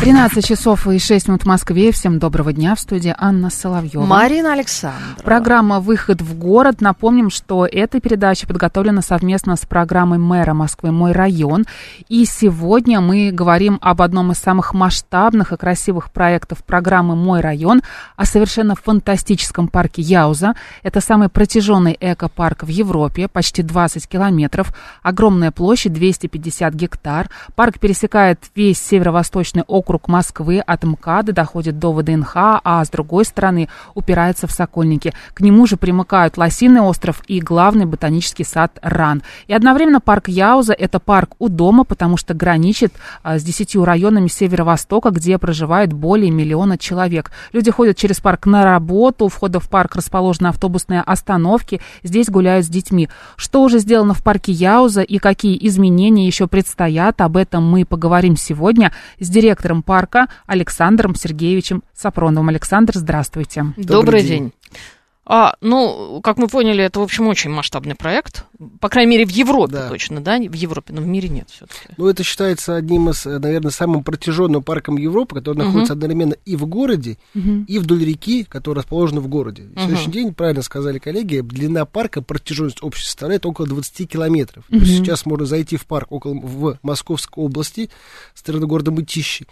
13 часов и 6 минут в Москве. Всем доброго дня. В студии Анна Соловьева. Марина Александровна. Программа «Выход в город». Напомним, что эта передача подготовлена совместно с программой мэра Москвы «Мой район». И сегодня мы говорим об одном из самых масштабных и красивых проектов программы «Мой район», о совершенно фантастическом парке Яуза. Это самый протяженный экопарк в Европе, почти 20 километров, огромная площадь 250 гектар. Парк пересекает весь северо-восточный округ округ Москвы от МКАДа доходит до ВДНХ, а с другой стороны упирается в Сокольники. К нему же примыкают Лосиный остров и главный ботанический сад РАН. И одновременно парк Яуза – это парк у дома, потому что граничит а, с десятью районами Северо-Востока, где проживает более миллиона человек. Люди ходят через парк на работу, у входа в парк расположены автобусные остановки, здесь гуляют с детьми. Что уже сделано в парке Яуза и какие изменения еще предстоят, об этом мы поговорим сегодня с директором парка Александром Сергеевичем Сапроновым. Александр, здравствуйте. Добрый, Добрый день. день. А, ну, как мы поняли, это, в общем, очень масштабный проект. По крайней мере, в Европе да. точно, да? В Европе, но в мире нет все-таки. Ну, это считается одним из, наверное, самым протяженным парком Европы, который uh-huh. находится одновременно и в городе, uh-huh. и вдоль реки, которая расположена в городе. Uh-huh. В следующий день, правильно сказали коллеги, длина парка, протяженность общей составляет около 20 километров. Uh-huh. То есть сейчас можно зайти в парк около, в Московской области, стороны города Мытищи,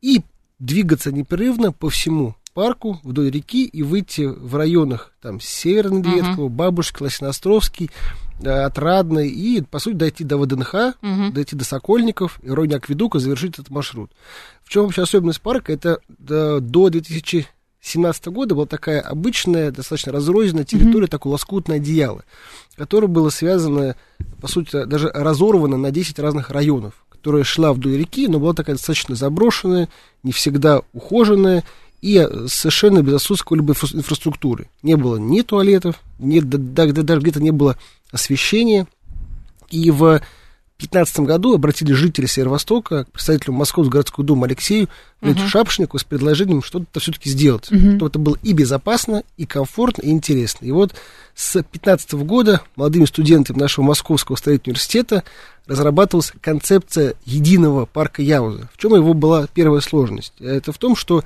и двигаться непрерывно по всему парку вдоль реки и выйти в районах там Северный Дверково, uh-huh. Бабушки, Лосиностровский, э, Отрадный и, по сути, дойти до ВДНХ, uh-huh. дойти до Сокольников, и районе Акведука завершить этот маршрут. В чем вообще особенность парка? Это до, до 2017 года была такая обычная, достаточно разрозненная территория, uh-huh. такое лоскутное одеяло, которое было связано, по сути, даже разорвано на 10 разных районов которая шла вдоль реки, но была такая достаточно заброшенная, не всегда ухоженная и совершенно без отсутствия какой-либо инфраструктуры. Не было ни туалетов, ни, даже где-то не было освещения. И в 2015 году обратились жители Северо-Востока к представителю Московского городского дома Алексею uh-huh. Шапшнику с предложением что-то все-таки сделать, uh-huh. чтобы это было и безопасно, и комфортно, и интересно. И вот с 2015 года молодыми студентами нашего Московского строительного университета разрабатывалась концепция единого парка Яуза. В чем его была первая сложность? Это в том, что,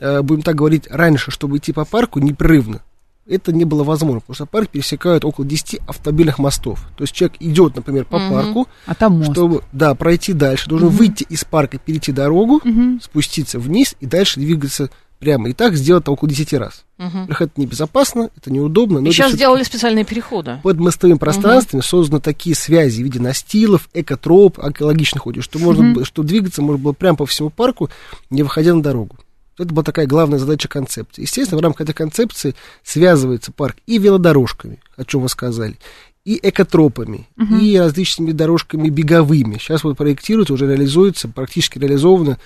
э, будем так говорить, раньше, чтобы идти по парку непрерывно, это не было возможно, потому что парк пересекают около 10 автомобильных мостов. То есть человек идет, например, по угу. парку, а там мост. чтобы да, пройти дальше, должен угу. выйти из парка, перейти дорогу, угу. спуститься вниз и дальше двигаться прямо. И так сделать около 10 раз. Угу. Это небезопасно, это неудобно. Но и сейчас сделали специальные переходы. Под мостовым пространством угу. созданы такие связи в виде настилов, экотроп, экологичных ходов, что можно, угу. что двигаться можно было прямо по всему парку, не выходя на дорогу. Это была такая главная задача концепции. Естественно, в рамках этой концепции связывается парк и велодорожками, о чем вы сказали, и экотропами, угу. и различными дорожками беговыми. Сейчас вот проектируется, уже реализуется, практически реализовано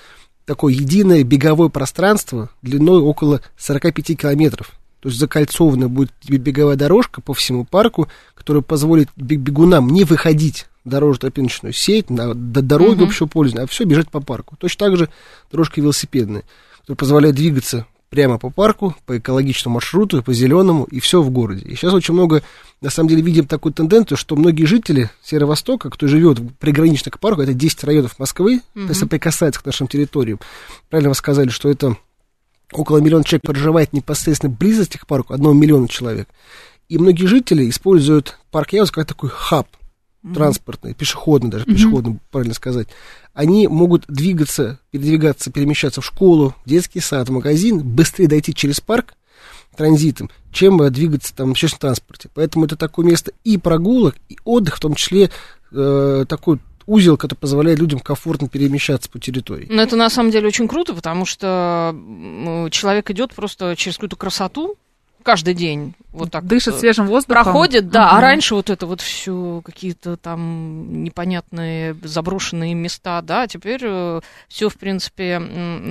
такое единое беговое пространство длиной около 45 километров. То есть закольцованная будет беговая дорожка по всему парку, которая позволит бегунам не выходить дорожно-тропиночную сеть, на, до дороги uh-huh. общего пользования, а все бежать по парку. Точно так же дорожка велосипедная, которая позволяет двигаться прямо по парку, по экологичному маршруту, по зеленому, и все в городе. И сейчас очень много, на самом деле, видим такую тенденцию, что многие жители Северо-Востока, кто живет пригранично к парку, это 10 районов Москвы, mm-hmm. соприкасается к нашим территориям. Правильно вы сказали, что это около миллиона человек проживает непосредственно близости к парку, одного миллиона человек. И многие жители используют парк Яус как такой хаб, mm-hmm. транспортный, пешеходный даже, mm-hmm. пешеходный, правильно сказать, они могут двигаться, передвигаться, перемещаться в школу, в детский сад, в магазин, быстрее дойти через парк транзитом, чем двигаться там в общественном транспорте. Поэтому это такое место и прогулок, и отдых, в том числе э, такой узел, который позволяет людям комфортно перемещаться по территории. Но это на самом деле очень круто, потому что человек идет просто через какую-то красоту каждый день, вот так Дышит вот, свежим воздухом. проходит, да, Мгм. а раньше вот это вот все какие-то там непонятные заброшенные места, да, теперь все, в принципе,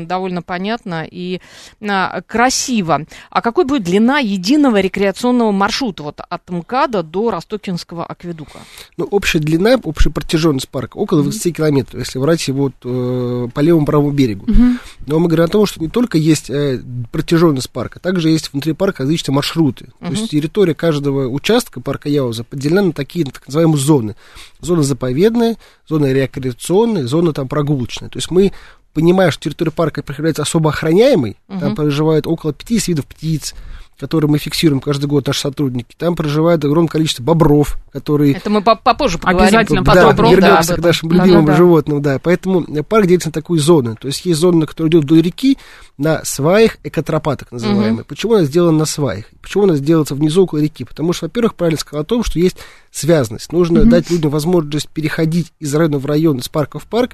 довольно понятно и а, красиво. А какой будет длина единого рекреационного маршрута вот от МКАДа до Ростокинского акведука? Ну, общая длина, общая протяженность парка около 20 километров, если брать его вот, э, по левому правому берегу. Мгм. Но мы говорим о том, что не только есть э, протяженность парка, также есть внутри парка различные маршруты. То есть территория каждого участка парка Яуза поделена на такие так называемые зоны. Зона заповедная, зона рекреационная, зона там прогулочная. То есть мы понимая, что территория парка является особо охраняемой, там проживает около 50 видов птиц, которые мы фиксируем каждый год, наши сотрудники. Там проживает огромное количество бобров, которые... Это мы по- попозже поговорим. Обязательно потом, бобров, да, вернемся об к нашим любимым Да-да-да. животным, да. Поэтому э, парк делится на такую зону. То есть есть зона, которая идет вдоль реки, на сваях, экотропа так называемые. Почему она сделана на сваях? Почему она сделана внизу около реки? Потому что, во-первых, правильно сказал о том, что есть связанность. Нужно дать людям возможность переходить из района в район, из парка в парк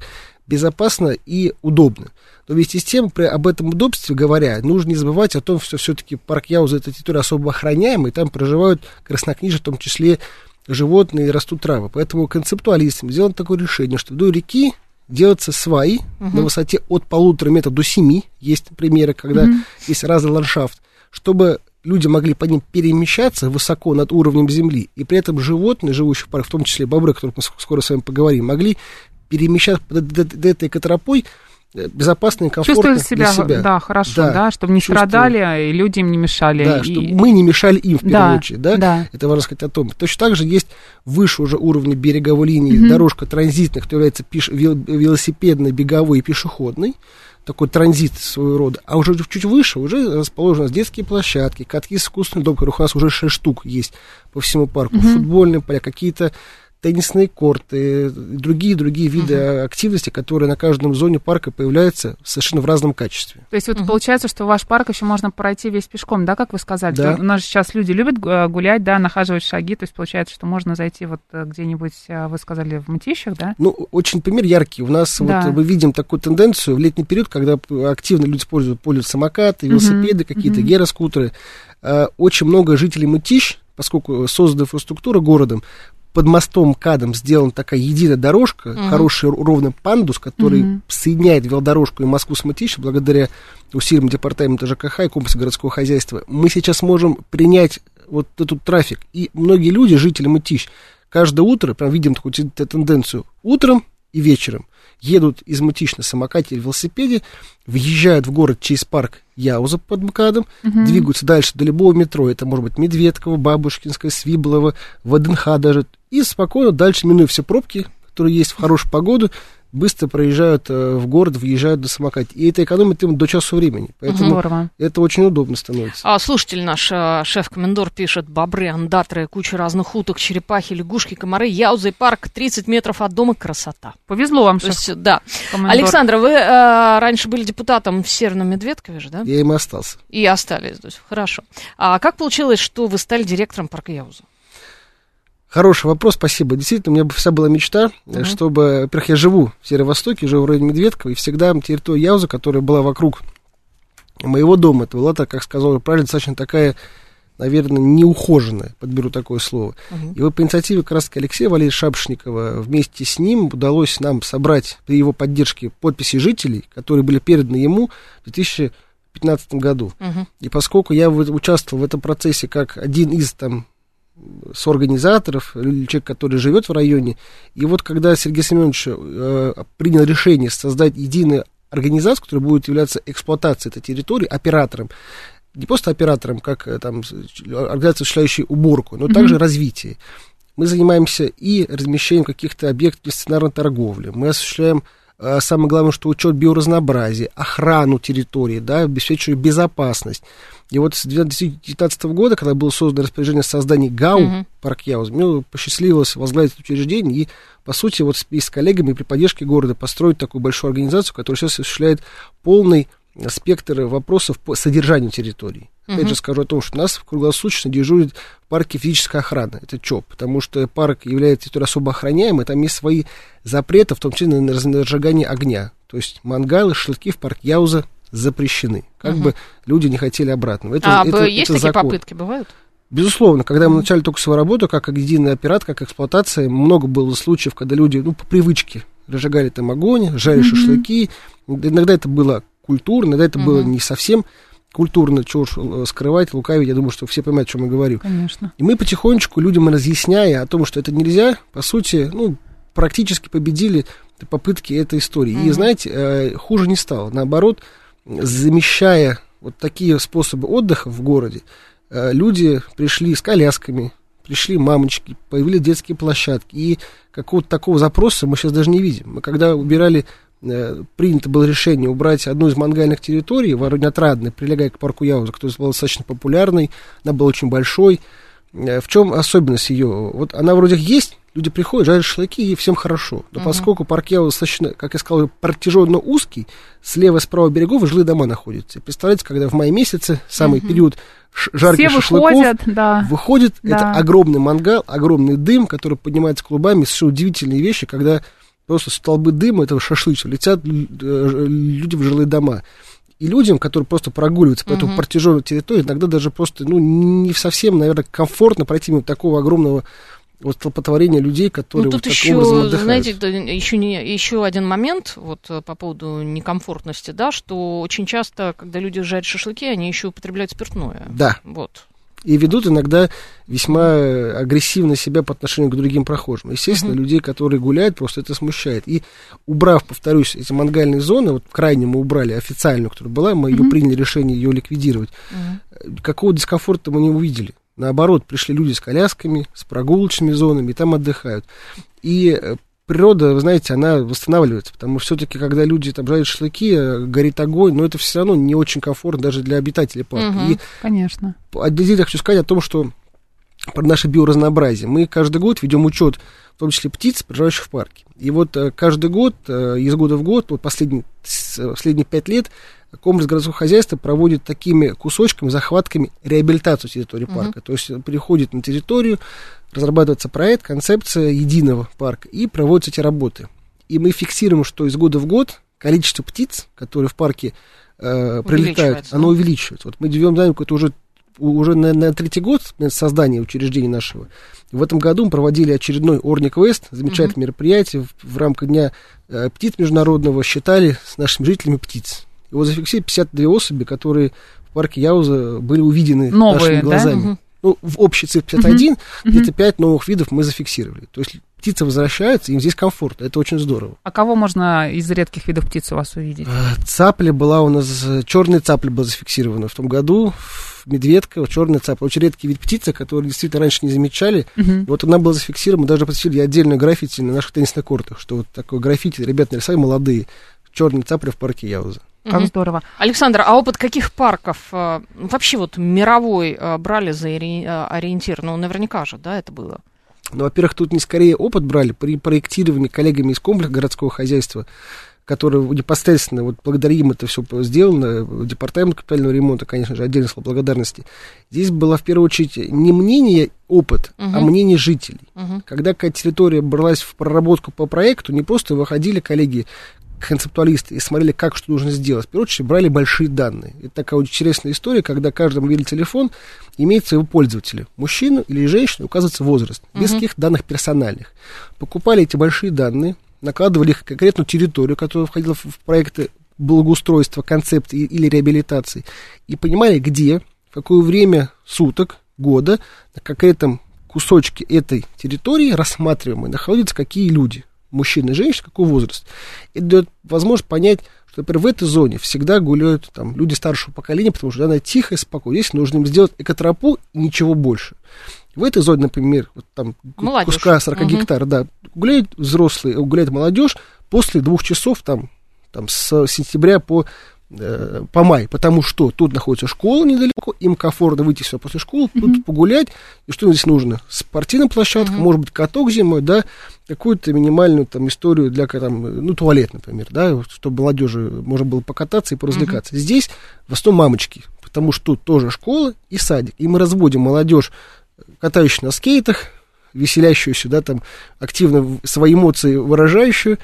безопасно и удобно. Но вместе с тем, при, об этом удобстве говоря, нужно не забывать о том, что все-таки парк Яуза это территория особо охраняемая, и там проживают краснокнижие, в том числе животные, и растут травы. Поэтому концептуалистам сделано такое решение, что вдоль реки делаются сваи на высоте от полутора метров до семи. Есть примеры, когда есть разный ландшафт, чтобы люди могли по ним перемещаться высоко над уровнем земли, и при этом животные, живущие в парке, в том числе бобры, о которых мы скоро с вами поговорим, могли перемещаться до этой экотропой э, безопасно и комфортно Чувствовали себя, для себя. да, хорошо, Да, да, чтобы не чувствовали. страдали, и люди им не мешали. Да, и- чтобы мы не мешали им в первую Да, очередь, да? да. Это важно сказать о том. Точно так же есть выше уже уровня береговой линии дорожка транзитная, которая является пеш- вел- велосипедной, беговой и пешеходной. Такой транзит своего рода. А уже чуть выше уже расположены детские площадки, катки с искусственным дом, которых у нас уже 6 штук есть по всему парку, футбольные поля, какие-то теннисные корты, другие-другие виды активности, которые на каждом зоне парка появляются совершенно в разном качестве. То есть вот получается, что в ваш парк еще можно пройти весь пешком, да, как вы сказали? Да. У нас сейчас люди любят э, гулять, да, нахаживать шаги, то есть получается, что можно зайти вот э, где-нибудь, э, вы сказали, в Мытищах, да? Ну, очень пример яркий. У нас Да. вот мы видим такую тенденцию в летний период, когда активно люди используют, пользуются самокаты, велосипеды, какие-то гироскутеры. Э, Очень много жителей Мытищ, поскольку создана инфраструктура городом, под мостом КАДом сделана такая единая дорожка, хороший р- ровный пандус, который соединяет велодорожку и Москву с Мытищем, благодаря усилиям департамента ЖКХ и комплекса городского хозяйства. Мы сейчас можем принять вот этот трафик. И многие люди, жители Мытищ, каждое утро, прям видим такую те- те- тенденцию, утром и вечером едут из Мытищ на самокате или велосипеде, въезжают в город через парк Яуза под МКАДом, двигаются дальше до любого метро, это может быть Медведково, Бабушкинское, Свиблово, ВДНХ даже, и спокойно дальше, минуя все пробки, которые есть в хорошую погоду, быстро проезжают э, в город, въезжают на самокате. И это экономит им до часу времени. Поэтому Здорово. это очень удобно становится. А слушатель наш, э, шеф-комендор, пишет, бобры, андатры, куча разных уток, черепахи, лягушки, комары, яузы, парк, 30 метров от дома, красота. Повезло вам, шеф есть, да. комендор. Александр, вы э, раньше были депутатом в Северном Медведкове же, да? Я им и остался. И остались. То есть, хорошо. А как получилось, что вы стали директором парка Яуза? Хороший вопрос, спасибо. Действительно, у меня вся была мечта, э, чтобы, во-первых, я живу в Северо-Востоке, живу в районе Медведкова, и всегда территория Яуза, которая была вокруг моего дома, это была, так как сказал правильно, достаточно такая, наверное, неухоженная, подберу такое слово. И вот по инициативе как раз Алексея Валерьевича Шапшникова вместе с ним удалось нам собрать при его поддержке подписи жителей, которые были переданы ему в 2015 году. И поскольку я участвовал в этом процессе как один из там соорганизаторов, или человек, который живет в районе. И вот когда Сергей Семенович э, принял решение создать единую организацию, которая будет являться эксплуатацией этой территории, оператором, не просто оператором, как э, там с- организация, осуществляющая уборку, но также развитие. Мы занимаемся и размещением каких-то объектов стационарной торговли. Мы осуществляем э, самое главное, что учет биоразнообразия, охрану территории, да, обеспечиваем безопасность. И вот с 2019 года, когда было создано распоряжение о создании ГАУ парк Яуз, мне посчастливилось возглавить это учреждение и, по сути, вот с, и с коллегами при поддержке города построить такую большую организацию, которая сейчас осуществляет полный спектр вопросов по содержанию территории. Опять же скажу о том, что у нас круглосуточно дежурит в парке физическая охрана. Это ЧОП, потому что парк является территорией особо охраняемой, там есть свои запреты, в том числе на разжигание огня. То есть мангалы, шашлыки в парк Яуза запрещены. Как бы люди не хотели обратного. Это, а это- есть это такие закон. попытки, бывают? Безусловно, когда мы начали только свою работу, как единый оператор, как эксплуатация, много было случаев, когда люди, ну, по привычке, разжигали там огонь, жарили mm-hmm. шашлыки. Иногда это было культурно, иногда это mm-hmm. было не совсем культурно, чего э, скрывать, лукавить, я думаю, что все понимают, о чем я говорю. Конечно. И мы потихонечку людям разъясняя о том, что это нельзя, по сути, ну, практически победили попытки этой истории. Mm-hmm. И, знаете, э, хуже не стало. Наоборот, замещая вот такие способы отдыха в городе, Э, люди пришли с колясками, пришли мамочки, появились детские площадки. И какого-то такого запроса мы сейчас даже не видим. Мы когда убирали, э, принято было решение убрать одну из мангальных территорий, Воронь-Отрадной, прилегая к парку Яуза, которая была достаточно популярной, она была очень большой. Э, в чем особенность ее? Вот она вроде есть, люди приходят, жарят шашлыки, и всем хорошо. Но uh-huh. поскольку парк достаточно, как я сказал, протяженно узкий, слева и справа берегов жилые дома находятся. Представляете, когда в мае месяце, самый uh-huh. период жарких Все шашлыков. Выходят, да. Выходит, да. это огромный мангал, огромный дым, который поднимается клубами, совершенно удивительные вещи, когда просто столбы дыма этого шашлыча летят э, люди в жилые дома. И людям, которые просто прогуливаются по uh-huh. этому протяженной территории, иногда даже просто, ну, не совсем, наверное, комфортно пройти мимо такого огромного вот столпотворение людей, которые ну, тут вот еще, образом знаете, еще, не, еще один момент вот э, по поводу некомфортности, да, что очень часто, когда люди жарят шашлыки, они еще употребляют спиртное. Да. Вот. И ведут иногда весьма агрессивно себя по отношению к другим прохожим. Естественно, uh-huh. людей, которые гуляют, просто это смущает. И убрав, повторюсь, эти мангальные зоны, вот крайне мы убрали официальную, которая была, мы uh-huh. ее приняли решение ее ликвидировать. Uh-huh. Какого дискомфорта мы не увидели. Наоборот, пришли люди с колясками, с прогулочными зонами, и там отдыхают. И э, природа, вы знаете, она восстанавливается, потому что все-таки, когда люди там жарят шашлыки, э, горит огонь, но это все равно не очень комфортно даже для обитателей парка. Угу, и конечно. Отдельно хочу сказать о том, что про наше биоразнообразие. Мы каждый год ведем учет, в том числе птиц, проживающих в парке. И вот э, каждый год, из года в год, вот последние, последние пять лет, комплекс городского хозяйства проводит такими кусочками, захватками реабилитацию территории парка. Uh-huh. То есть приходит на территорию, разрабатывается проект, концепция единого парка, и проводятся эти работы. И мы фиксируем, что из года в год количество птиц, которые в парке э, прилетают, оно увеличивается. Вот мы ведем динамику, это уже уже на, на третий год создания учреждения нашего. В этом году мы проводили очередной Орник Вест, замечательное uh-huh. мероприятие в, в рамках Дня э, птиц международного, считали с нашими жителями птиц. Его зафиксировали 52 особи, которые в парке Яуза были увидены Новые, нашими глазами. Да? Ну, в общей цифре 51, угу. где-то 5 новых видов мы зафиксировали. То есть птицы возвращаются, им здесь комфортно, это очень здорово. А кого можно из редких видов птиц у вас увидеть? А, цапля была у нас, черная цапля была зафиксирована в том году, медведка, черная цапля, очень редкий вид птицы, который действительно раньше не замечали. Угу. Вот она была зафиксирована, мы даже посетили отдельную граффити на наших теннисных кортах, что вот такое граффити, ребята нарисовали молодые, черная цапля в парке Яуза. Как угу. здорово. Александр, а опыт каких парков э, вообще вот мировой э, брали за э, ориентир? Ну, наверняка же, да, это было? Ну, во-первых, тут не скорее опыт брали при проектировании коллегами из комплекса городского хозяйства, которые непосредственно, вот благодаря им это все сделано, департамент капитального ремонта, конечно же, отдельно слова благодарности. Здесь было в первую очередь не мнение, опыт, uh а мнение жителей. uh Когда какая-то территория бралась в проработку по проекту, не просто выходили коллеги концептуалисты и смотрели, как что нужно сделать. В первую очередь брали большие данные. Это такая очень интересная история, когда каждый мобильный телефон имеет своего пользователя. Мужчину или женщину указывается возраст, без каких данных персональных. Покупали эти большие данные, накладывали их в конкретную территорию, которая входила в проекты благоустройства, концепции или реабилитации, и понимали, где, в какое время суток, года, на конкретном кусочке этой территории рассматриваемой находятся какие люди мужчина и женщина, какой возраст. Это дает возможность понять, что, например, в этой зоне всегда гуляют там, люди старшего поколения, потому что она тихая, спокойная. Здесь нужно им сделать экотропу и ничего больше. В этой зоне, например, вот там молодежь. куска 40 угу. гектар, да, гуляют взрослые, гуляет молодежь после двух часов там, там с сентября по Э, по май, потому что тут находится школа недалеко, им комфортно выйти сюда после школы, mm-hmm. тут погулять, и что здесь нужно? Спортивная площадка, mm-hmm. может быть, каток зимой, да, какую-то минимальную там историю для, там, ну, туалет, например, да, чтобы молодежи можно было покататься и поразвлекаться. Mm-hmm. Здесь в основном мамочки, потому что тут тоже школа и садик, и мы разводим молодежь, катающую на скейтах, веселящуюся, да, там, активно свои эмоции выражающую,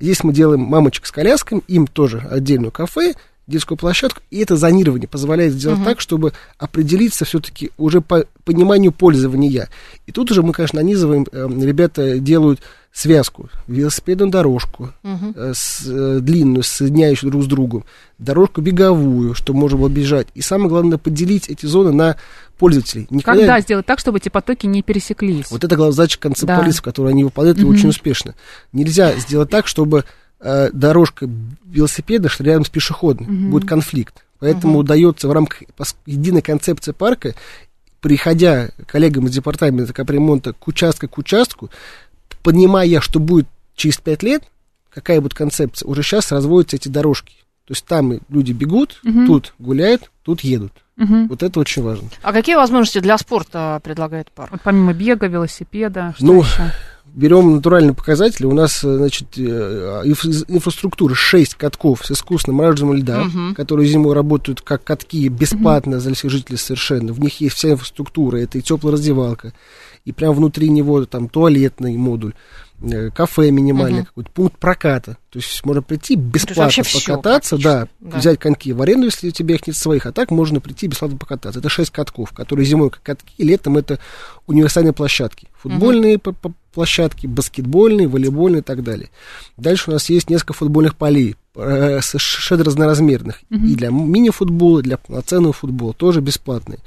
Здесь мы делаем мамочек с колясками, им тоже отдельное кафе, детскую площадку, и это зонирование позволяет сделать Мгм. так, чтобы определиться все-таки уже по пониманию пользования. И тут уже мы, конечно, нанизываем, э, ребята делают связку, велосипедную дорожку, Мгм. э, с, э, длинную, соединяющую друг с другом, дорожку беговую, чтобы можно было бежать. И самое главное, поделить эти зоны на пользователей. Никогда- Когда сделать так, чтобы эти потоки не пересеклись? Вот это главная задача концептуалистов, которую они выполняют и Мгм. очень успешно. Нельзя сделать так, чтобы э, дорожка велосипеда шла рядом с пешеходной. Мгм. Будет конфликт. Поэтому удается в рамках единой концепции парка, приходя коллегам из департамента капремонта к участку к участку, понимая, что будет через пять лет, какая будет концепция, уже сейчас разводятся эти дорожки. То есть там люди бегут, Мгм. тут гуляют, тут едут. Мгм. Вот это очень важно. А какие возможности для спорта предлагает парк? Вот помимо бега, велосипеда, что Ну, еще? Берем натуральные показатели, у нас, э, значит, э, инф- инфраструктура 6 катков с искусственным мороженым льда, Мгм. которые зимой работают как катки бесплатно для всех жителей совершенно. В них есть вся инфраструктура, это и теплая раздевалка, и прямо внутри него там туалетный модуль, э, кафе минимальное, Мгм. какой-то пункт проката. То есть можно прийти бесплатно вообще всё покататься, да, да. взять коньки в аренду, если у тебя их нет своих, а так можно прийти бесплатно покататься. Это 6 катков, которые зимой как катки, летом это универсальные площадки. Футбольные п- п- площадки, баскетбольные, волейбольные и так далее. Дальше у нас есть несколько футбольных полей, э, совершенно разноразмерных. И для мини-футбола, и для полноценного футбола тоже бесплатные.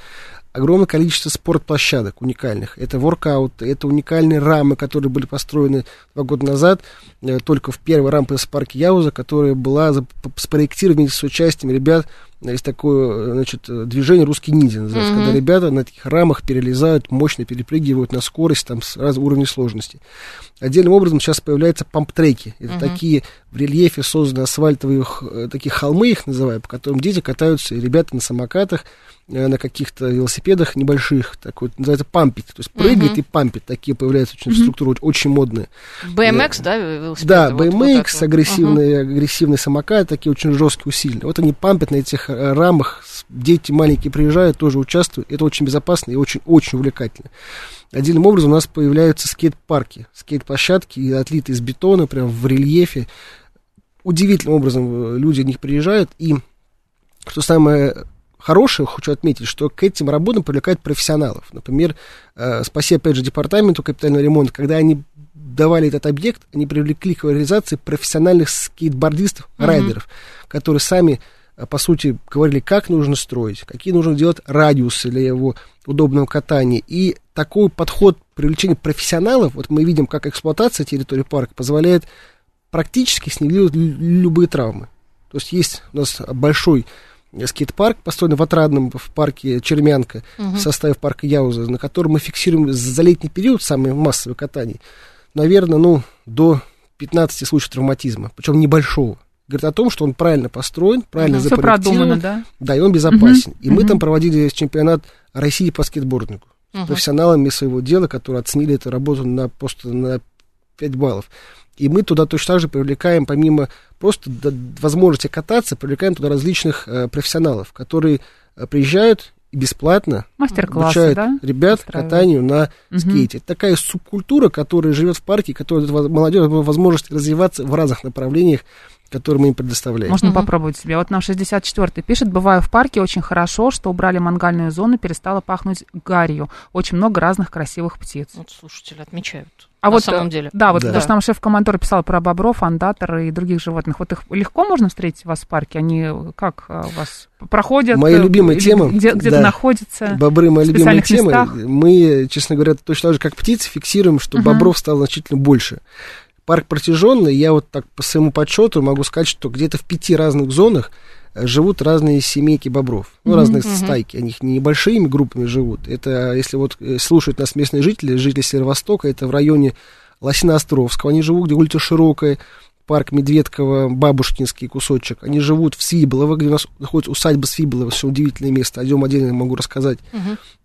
Огромное количество спортплощадок уникальных. Это воркауты, это уникальные рамы, которые были построены два года назад э, только в первой рампе с парке Яуза, которая была спроектирована с участием ребят. Есть такое э, значит, э, движение «Русский ниндзя» называется, Мгм. когда ребята на таких рамах перелезают, мощно перепрыгивают на скорость там, с разным уровнем сложности. Отдельным образом сейчас появляются памп-треки. Это Мгм. такие в рельефе созданы асфальтовые э, такие холмы, их называют, по которым дети катаются, и ребята на самокатах, э, на каких-то велосипедах небольших, такой, называется пампит, то есть прыгает Мгм. и пампит, такие появляются очень структуры, очень модные. BMX, да, велосипед? Да, Вот- вот BMX, это вот. агрессивный, агрессивный самокат, такие очень жесткие, усиленные. Вот они пампят на этих э, рамах, дети маленькие приезжают, тоже участвуют. Это очень безопасно и очень-очень увлекательно. Отдельным образом у нас появляются скейт-парки, скейт-площадки, отлитые из бетона, прям в рельефе. Удивительным образом э, люди в них приезжают, и что самое хорошее, хочу отметить, что к этим работам привлекают профессионалов. Например, э, спасибо, опять же, департаменту капитального ремонта, когда они давали этот объект, они привлекли к реализации профессиональных скейтбордистов, Мгм. райдеров, которые сами, по сути, говорили, как нужно строить, какие нужно делать радиусы для его удобного катания. И такой подход привлечения профессионалов, вот мы видим, как эксплуатация территории парка позволяет практически снивелировать лю- любые травмы. То есть есть у нас большой э, скейт-парк, построенный в Отрадном, в парке Чермянка, в составе парка Яуза, на котором мы фиксируем за летний период самое массовое катание, наверное, ну, до 15 случаев травматизма, причем небольшого. Говорит о том, что он правильно построен, правильно Все запроектирован, да? да, и он безопасен. Мгм, И мы мгм. там проводили чемпионат России по скейтбордингу с Мгм. профессионалами своего дела, которые оценили эту работу на просто на 5 баллов. И мы туда точно так же привлекаем, помимо просто возможности кататься, привлекаем туда различных э, профессионалов, которые э, приезжают и бесплатно обучают да? ребят устраивают? катанию на Мгм. скейте. Это такая субкультура, которая живет в парке, которая дает молодежи возможность развиваться в разных направлениях, которые мы им предоставляем. Можно Мгм. попробовать себя. Вот нам 64-й пишет, бываю в парке, очень хорошо, что убрали мангальную зону, перестало пахнуть гарью. Очень много разных красивых птиц. Вот слушатели отмечают. А на вот, самом э, деле. Да, вот Да. потому что нам шеф-командор писал про бобров, андатор и других животных. Вот их легко можно встретить у вас в парке? Они как э, у вас проходят? Моя э, любимая тема, Где, где-то да. находятся? Бобры моя любимая тема. местах? Мы, честно говоря, точно так же, как птицы, фиксируем, что Мгм. бобров стало значительно больше. Парк протяженный, я вот так по своему подсчету могу сказать, что где-то в пяти разных зонах э, живут разные семейки бобров, ну, Мгм. разные стайки, они не небольшими группами живут. Это, если вот э, слушают нас местные жители, жители Северо-Востока, это в районе Лосино-Островского, они живут, где улица широкая, парк Медведково, Бабушкинский кусочек. Они живут в Свиблово, где у нас находится усадьба Свиблово, все удивительное место. Идем отдельно, могу рассказать.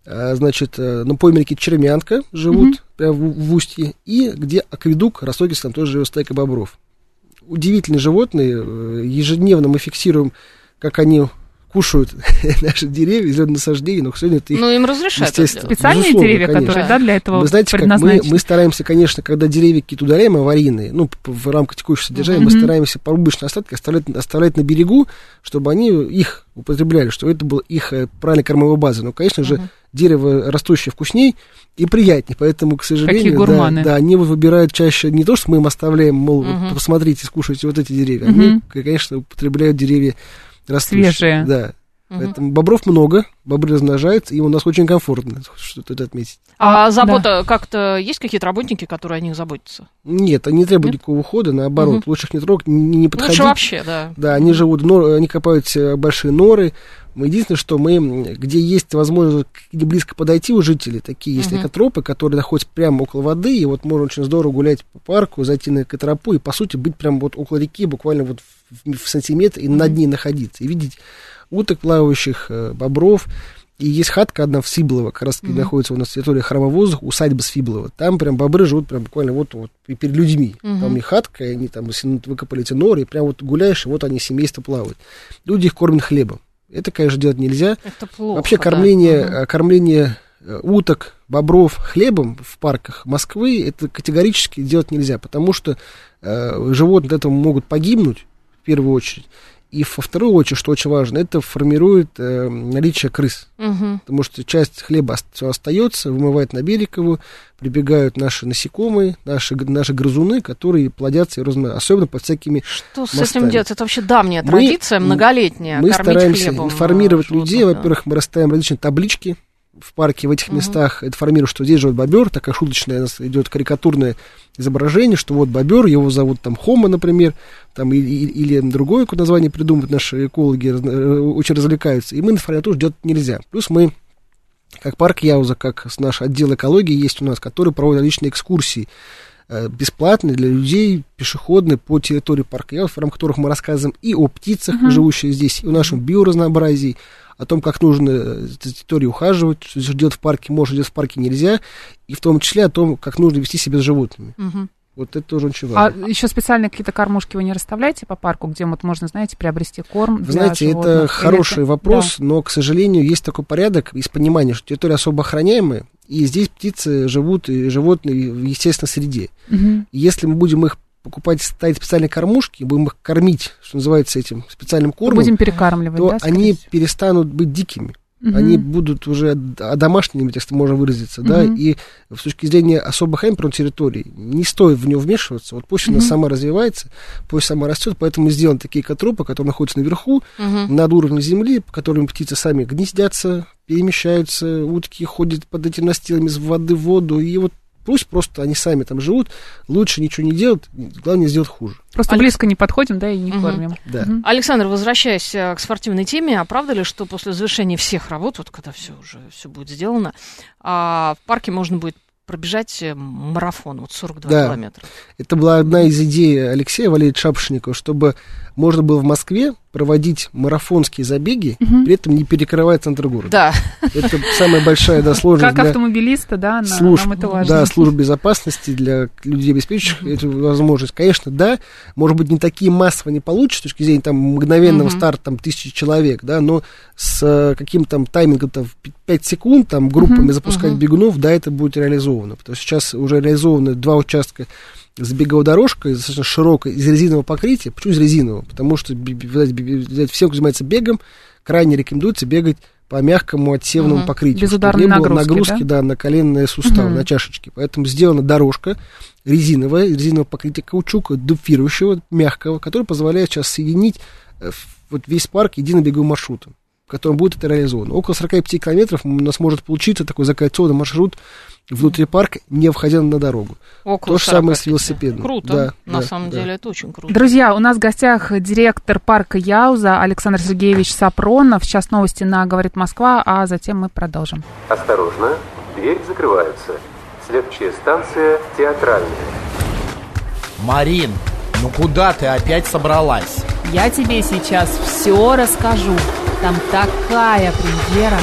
А, Значит, э, на пойме реки Чермянка живут, в, в устье, и где акведук Ростокис, там тоже живет стайка бобров. Удивительные животные, э, ежедневно мы фиксируем, как они кушают наши деревья, зеленые насаждения, но, к сожалению, это их... Ну, им разрешают. Специальные Безусловно, деревья, конечно. которые, да, для этого Вы знаете, как мы, мы стараемся, конечно, когда деревья какие-то удаляем аварийные, ну, в рамках текущего содержания, мы Мгм. стараемся порубочные остатки оставлять, оставлять на берегу, чтобы они их употребляли, чтобы это была их э, правильная кормовая база. Но, конечно же, дерево растущее вкусней и приятнее, поэтому, к сожалению, да, да, они выбирают чаще не то, что мы им оставляем, мол, Мгм. посмотрите, скушайте вот эти деревья, Мгм. они, конечно, употребляют деревья растущие. Свежие. Да. Поэтому бобров много, бобры размножаются, им у нас очень комфортно, что тут отметить. А А, забота как-то есть какие-то работники, которые о них заботятся? Нет, они не требуют Нет? никакого ухода, наоборот, Мгм. лучше их не трогать, не, не подходить. Лучше вообще, да. Да, они живут, нор- они копают большие норы. Мы Единственное, что мы, где есть возможность близко подойти у жителей, такие есть Мгм. экотропы, которые находятся прямо около воды, и вот можно очень здорово гулять по парку, зайти на экотропу и, по сути, быть прямо вот около реки, буквально вот в, в сантиметр, и над ней находиться, и видеть уток плавающих, э, бобров, и есть хатка одна в Сиблово, как раз таки находится у нас территория храма воздух, усадьба Свиблова. Там прям бобры живут прям буквально вот, вот перед людьми. Мгм. Там у них хатка, и они там выкопали эти норы, и прям вот гуляешь, и вот они семейство плавают. Люди их кормят хлебом. Это, конечно, делать нельзя. Это плохо. Вообще да. кормление, э, кормление э, уток, бобров хлебом в парках Москвы это категорически делать нельзя, потому что э, животные от этого могут погибнуть в первую очередь. И во вторую очередь, что очень важно, это формирует э, наличие крыс. Мгм. Потому что часть хлеба все остается, вымывает на берег его, прибегают наши насекомые, наши, наши грызуны, которые плодятся и размножаются, особенно под всякими Что с мостами. этим делать? Это вообще давняя Мы- традиция, многолетняя. Мы стараемся хлебом, информировать э, животных, людей. Во-первых, мы расставим различные таблички в парке, в этих Мгм. местах. Информируем, что здесь живет бобер. Такая шуточная идет карикатурное изображение, что вот бобер, его зовут там Хома, например, там, и- и- или другое какое-то название придумывают наши экологи, э, очень развлекаются. И мы информируем, тоже делать нельзя. Плюс мы как парк Яуза, как наш отдел экологии есть у нас, который проводит различные экскурсии э, бесплатные для людей, пешеходные по территории парка Яуза, в рамках которых мы рассказываем и о птицах, живущих здесь, и о нашем биоразнообразии, о том, как нужно э, за территорией ухаживать, что делать в парке можно, делать в парке нельзя, и в том числе о том, как нужно вести себя с животными. Мгм. Вот это тоже очень А важно. еще специальные какие-то кормушки вы не расставляете по парку, где вот можно, знаете, приобрести корм Вы знаете, животных? это хороший это- вопрос, но, к сожалению, есть такой порядок из понимания, что территория особо охраняемая, и здесь птицы живут и животные в естественной среде. Да. И Если мы будем их покупать, ставить специальные кормушки, будем их кормить, что называется, этим специальным кормом, Будем перекармливать, то да, они всего? перестанут быть дикими. Мгм. Они будут уже одомашненными, если можно выразиться, да, Мгм. и с точки зрения особо хэмпер территории не стоит в нее вмешиваться, вот пусть она Мгм. сама развивается, пусть сама растет, поэтому сделаны такие котропы, которые находятся наверху, Мгм. над уровнем земли, по которым птицы сами гнездятся, перемещаются, утки ходят под этими настилами из воды в воду, и вот пусть просто они сами там живут, лучше ничего не делать, главное сделать хуже. Просто Алекс- близко не подходим, да, и не Мгм. кормим. Да. Мгм. Александр, возвращаясь э, к спортивной теме, а правда ли, что после завершения всех работ, вот когда все уже все будет сделано, а, в парке можно будет пробежать э, марафон, вот 42 Да. километра? Это была одна из идей Алексея Валерьевича Шапошникова, чтобы можно было в Москве проводить марафонские забеги, Мгм. при этом не перекрывая центр города. Да. Это самая большая да, сложность Как для автомобилиста, да, на- служб, нам это важно. да, служб безопасности, для людей, обеспечивающих эту возможность. Конечно, да, может быть, не такие массово не получится, с точки зрения там, мгновенного Мгм. старта там, тысячи человек, да, но с э, каким-то там таймингом там, в 5 секунд там, группами Мгм. запускать Мгм. бегунов, да, это будет реализовано. Потому что сейчас уже реализованы два участка с беговой достаточно широкой, из резинового покрытия. Почему из резинового? Потому что видать, всем, кто занимается бегом, крайне рекомендуется бегать по мягкому отсевному Мгм. покрытию. чтобы Безударной не было нагрузки, нагрузки, да? на коленные суставы, Мгм. на чашечки. Поэтому сделана дорожка резиновая, резинового покрытия каучука, дуфирующего, мягкого, который позволяет сейчас соединить э, вот весь парк единым беговым маршрутом, в котором будет это реализовано. Около 45 километров у нас может получиться такой закольцованный маршрут внутри парка, не входя на дорогу. Около То же самое 45. с велосипедом. Круто. Да, На да, самом да. деле это очень круто. Друзья, у нас в гостях директор парка Яуза Александр Сергеевич Сапронов. Сейчас новости на «Говорит Москва», а затем мы продолжим. Осторожно, дверь закрывается. Следующая станция театральная. Марин, ну куда ты опять собралась? Я тебе сейчас все расскажу. Там такая премьера.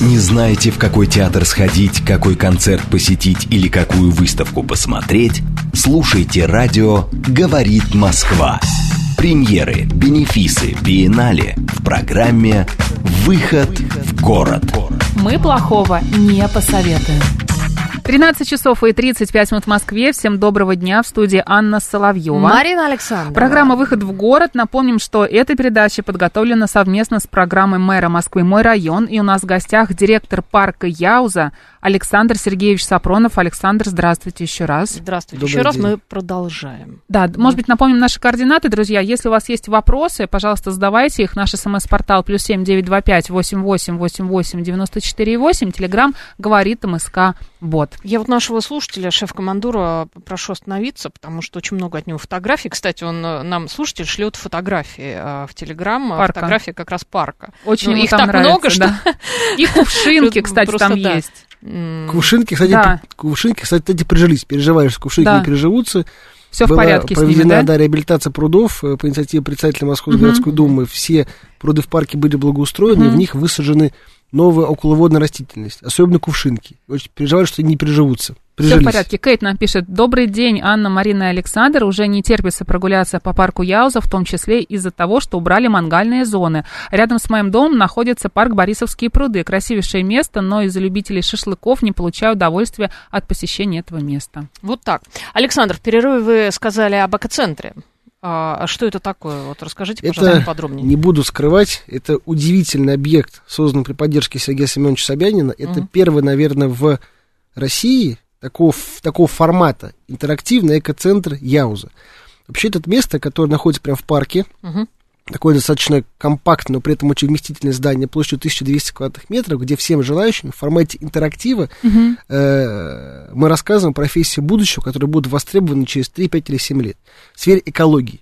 Не знаете, в какой театр сходить, какой концерт посетить или какую выставку посмотреть? Слушайте радио «Говорит Москва». Премьеры, бенефисы, биеннале в программе «Выход в город». Мы плохого не посоветуем. 13 часов и 35 минут в Москве. Всем доброго дня. В студии Анна Соловьева. Марина Александровна. Программа «Выход в город». Напомним, что эта передача подготовлена совместно с программой мэра Москвы «Мой район». И у нас в гостях директор парка Яуза Александр Сергеевич Сапронов. Александр, здравствуйте еще раз. Здравствуйте. Добрый Еще раз день. мы продолжаем. Да, может быть, напомним наши координаты, друзья. Если у вас есть вопросы, пожалуйста, задавайте их. Наш смс-портал плюс семь девять два пять восемь восемь восемь восемь девяносто четыре восемь. Телеграмм говорит МСК Бот. Я вот нашего слушателя, шеф-командура, прошу остановиться, потому что очень много от него фотографий. Кстати, он э, нам, слушатель, шлет фотографии э, в Телеграм, Парка. фотографии как раз парка. Очень Ну, ему их там так нравится, много, что... да. И кувшинки, кстати, там да. есть. Кувшинки, кстати, Да. кувшинки, кстати, прижились. Переживаешь, что кувшинки Да. не переживутся. Все в Была порядке с ними, проведена, да? да, реабилитация прудов э, по инициативе председателя Московской Мгм. городской думы. Все пруды в парке были благоустроены, и в них высажены новая околоводная растительность, особенно кувшинки. Очень переживаю, что они не переживутся. Все в Прижились. порядке. Кейт нам пишет. Добрый день, Анна, Марина и Александр. Уже не терпится прогуляться по парку Яуза, в том числе из-за того, что убрали мангальные зоны. Рядом с моим домом находится парк Борисовские пруды. Красивейшее место, но из-за любителей шашлыков не получаю удовольствия от посещения этого места. Вот так. Александр, в перерыве вы сказали об экоцентре. А что это такое? Вот расскажите, пожалуйста, Это, подробнее. не буду скрывать, это удивительный объект, созданный при поддержке Сергея Семеновича Собянина. Это Мгм. первый, наверное, в России такого, такого формата интерактивный экоцентр Яуза. Вообще, это место, которое находится прямо в парке, Мгм. такое достаточно компактное, но при этом очень вместительное здание площадью 1200 квадратных метров, где всем желающим в формате интерактива э, мы рассказываем профессии будущего, которые будут востребованы через 3, 5 или 7 лет в сфере экологии.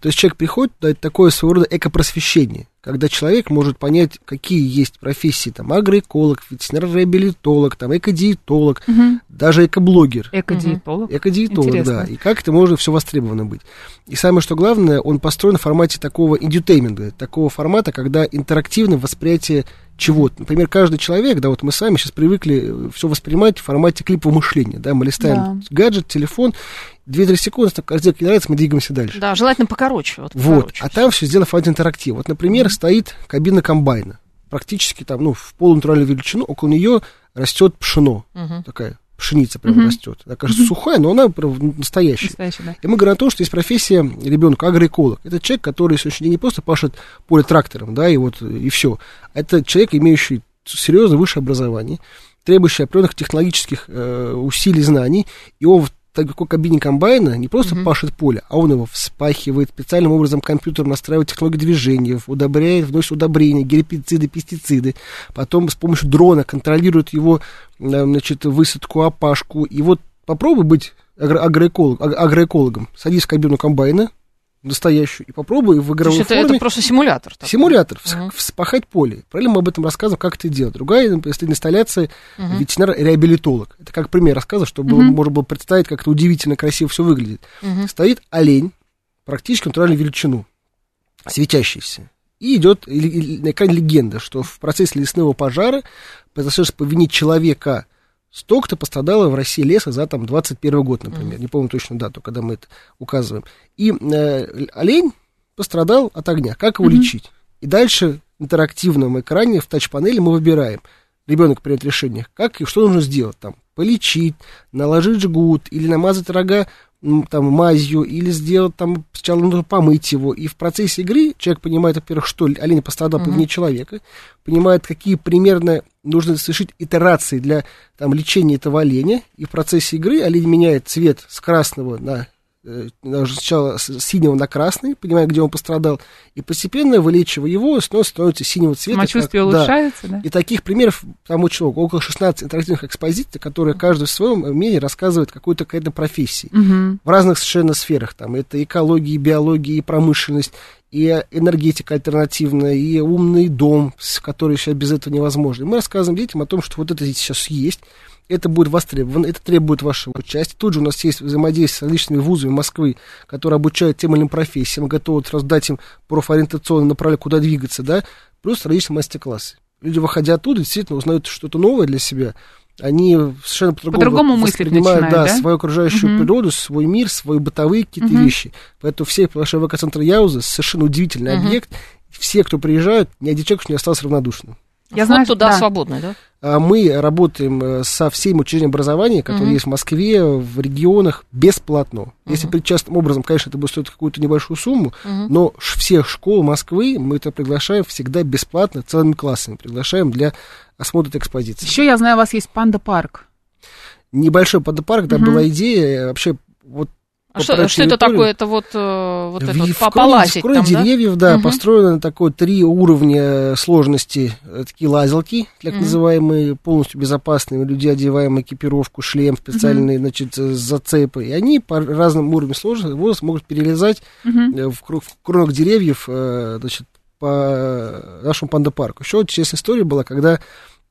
То есть человек приходит, да, это такое своего рода экопросвещение, когда человек может понять, какие есть профессии, там, агроэколог, ветеринар-реабилитолог, там, экодиетолог, даже экоблогер. Экодиетолог. Экодиетолог, Интересно. да. И как это может все востребовано быть. И самое что главное, он построен в формате такого индютейминга, такого формата, когда интерактивное восприятие чего-то. Например, каждый человек, да, вот мы сами сейчас привыкли все воспринимать в формате клипового мышления, да, мы листаем гаджет, телефон, 2-3 секунды, там картинка не нравится, мы двигаемся дальше. Да, желательно покороче. Вот, Вот, покороче. а там все сделано в формате интерактива. Вот, например, стоит кабина комбайна, практически там, ну, в полунатуральную величину, около нее растет пшено, Мгм. такая пшеница прям Мгм. растет. Она кажется сухая, но она прям настоящая. Настоящий, да. И мы говорим о том, что есть профессия ребенка агроэколог. Это человек, который сегодня не просто пашет поле трактором, да, и вот и все. Это человек, имеющий серьезное высшее образование, требующий определенных технологических э, усилий, знаний, и он в такой кабине комбайна не просто Мгм. пашет поле, а он его вспахивает, специальным образом компьютером настраивает технологии движения, удобряет, вносит удобрения, гербициды, пестициды, потом с помощью дрона контролирует его, э, значит, высадку, опашку, и вот попробуй быть агро- агроэколог, аг- агроэкологом, садись в кабину комбайна, настоящую, и попробуй в То игровой есть это, форме это просто симулятор. такой. Симулятор, Мгм. вспахать поле. Правильно мы об этом рассказываем, как это делать. Другая например, инсталляция Мгм. ветеринар-реабилитолог. Это как пример рассказа, чтобы Мгм. можно было представить, как это удивительно красиво все выглядит. Мгм. Стоит олень, практически натуральную величину, светящийся. И идет на экране легенда, что в процессе лесного пожара, произошедшего по вине человека, столько-то пострадало в России леса за там 21 год, например. Не помню точно дату, когда мы это указываем. И э, олень пострадал от огня. Как его Мгм. лечить? И дальше в интерактивном экране в тач-панели мы выбираем. Ребенок примет решение, как и что нужно сделать там. Полечить, наложить жгут или намазать рога там, мазью, или сделать там, сначала нужно помыть его. И в процессе игры человек понимает, во-первых, что олень пострадал по Мгм. вине человека, понимает, какие примерно нужно совершить итерации для там, лечения этого оленя. И в процессе игры олень меняет цвет с красного на сначала с синего на красный, понимая, где он пострадал, и постепенно, вылечивая его, снова становится синего цвета. Самочувствие как- да. улучшается, да? И таких примеров там очень много, около 16 интерактивных экспозиций, которые каждый в своем мнении рассказывает какой-то какой-то профессии. Мгм. В разных совершенно сферах. Там это экология, и биология, и промышленность, и энергетика альтернативная, и умный дом, который сейчас без этого невозможно. И мы рассказываем детям о том, что вот это сейчас есть, это будет востребовано, это требует вашего участия. Тут же у нас есть взаимодействие с различными вузами Москвы, которые обучают тем или иным профессиям, готовы сразу дать им профориентационное направление, куда двигаться, да, плюс различные мастер-классы. Люди, выходя оттуда, действительно узнают что-то новое для себя, они совершенно по-другому, По-другому мыслить начинают, да, да? свою окружающую Мгм. природу, свой мир, свои бытовые какие-то Мгм. вещи. Поэтому все наши ВК-центры Яуза совершенно удивительный Мгм. объект. Все, кто приезжают, ни один человек не остался равнодушным. Я Вход знаю, туда да. свободный, да? А Мы работаем э, со всеми учреждениями образования, которые Мгм. есть в Москве, в регионах, бесплатно. Если Мгм. прийти частным образом, конечно, это будет стоить какую-то небольшую сумму, Мгм. но всех школ Москвы мы это приглашаем всегда бесплатно, целыми классами. Приглашаем для осмотра экспозиции. Еще я знаю, у вас есть панда-парк. Небольшой подпарк, там Мгм. была идея вообще вот А по что, что это такое? Это вот, э, вот это В- вот в по- кроне- полазить в кроне там, да? деревьев, да, Мгм. построено такое три уровня сложности, такие лазилки, так Мгм. называемые, полностью безопасные, люди одеваем экипировку, шлем, специальные, значит, э, зацепы, и они по разным уровням сложности возраста могут перелезать э, в, кру- в кронах деревьев, значит, по нашему панда-парку. Еще честная история была, когда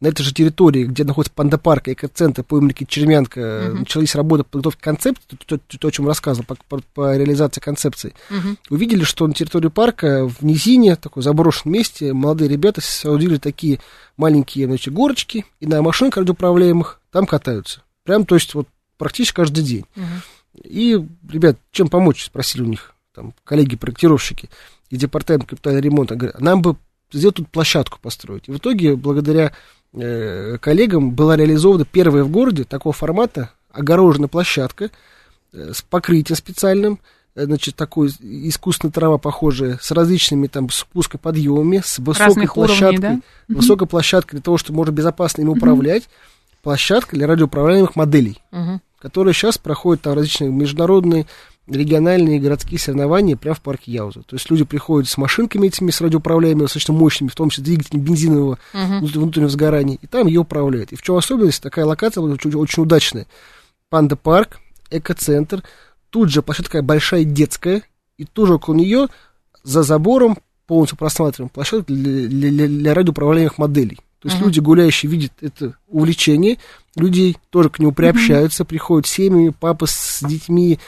на этой же территории, где находится панда-парк и экоцентр по имени Черемянка, э, Мгм. начались работы по подготовке концепции, то, то- то, о чем рассказывал, по, по- по реализации концепции Мгм. увидели, что на территории парка в низине, такой заброшенном месте, молодые ребята соорудили такие маленькие, значит, горочки, и на машинках радиоуправляемых там катаются. Прям, то есть, вот практически каждый день. Мгм. И, ребят, чем помочь, спросили у них, там, коллеги-проектировщики и департамент капитального ремонта. Говорят, нам бы сделать тут площадку построить. И в итоге, благодаря э, коллегам, была реализована первая в городе такого формата огороженная площадка э, с покрытием специальным, э, значит, такой искусственная трава похожая, с различными там спускоподъемами, с высокой Разных уровней, площадкой, да? Мгм. высокой площадкой для того, чтобы можно безопасно ими управлять, площадка для радиоуправляемых моделей Мгм. которые сейчас проходят там различные международные, региональные городские соревнования прямо в парке Яуза. То есть люди приходят с машинками этими, с радиоуправляемыми, достаточно мощными, в том числе двигателем бензинового внут- внутреннего сгорания, и там ее управляют. И в чем особенность? Такая локация очень, очень удачная. Панда парк, экоцентр, тут же площадка такая большая детская, и тоже около нее за забором полностью просматриваем площадку для, для- для радиоуправляемых моделей. То есть Мгм. люди, гуляющие, видят это увлечение, людей тоже к нему приобщаются, приходят с семьями, папы с детьми.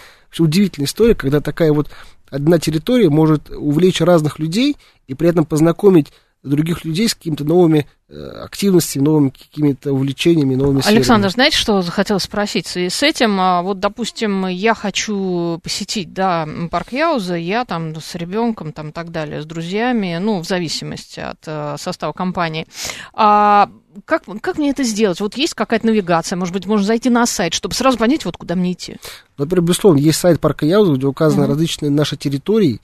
Удивительная история, когда такая вот одна территория может увлечь разных людей и при этом познакомить других людей с какими-то новыми э, активностями, новыми какими-то увлечениями, новыми Александр, сферами. знаете, что захотела спросить в связи с этим? А, Вот, допустим, я хочу посетить, да, парк Яуза, я там с ребенком, там, так далее, с друзьями, ну, в зависимости от э, состава компании. А как, как мне это сделать? Вот есть какая-то навигация, может быть, можно зайти на сайт, чтобы сразу понять, вот куда мне идти. Во-первых, безусловно, есть сайт парка Яуза, где указаны Мгм. различные наши территории.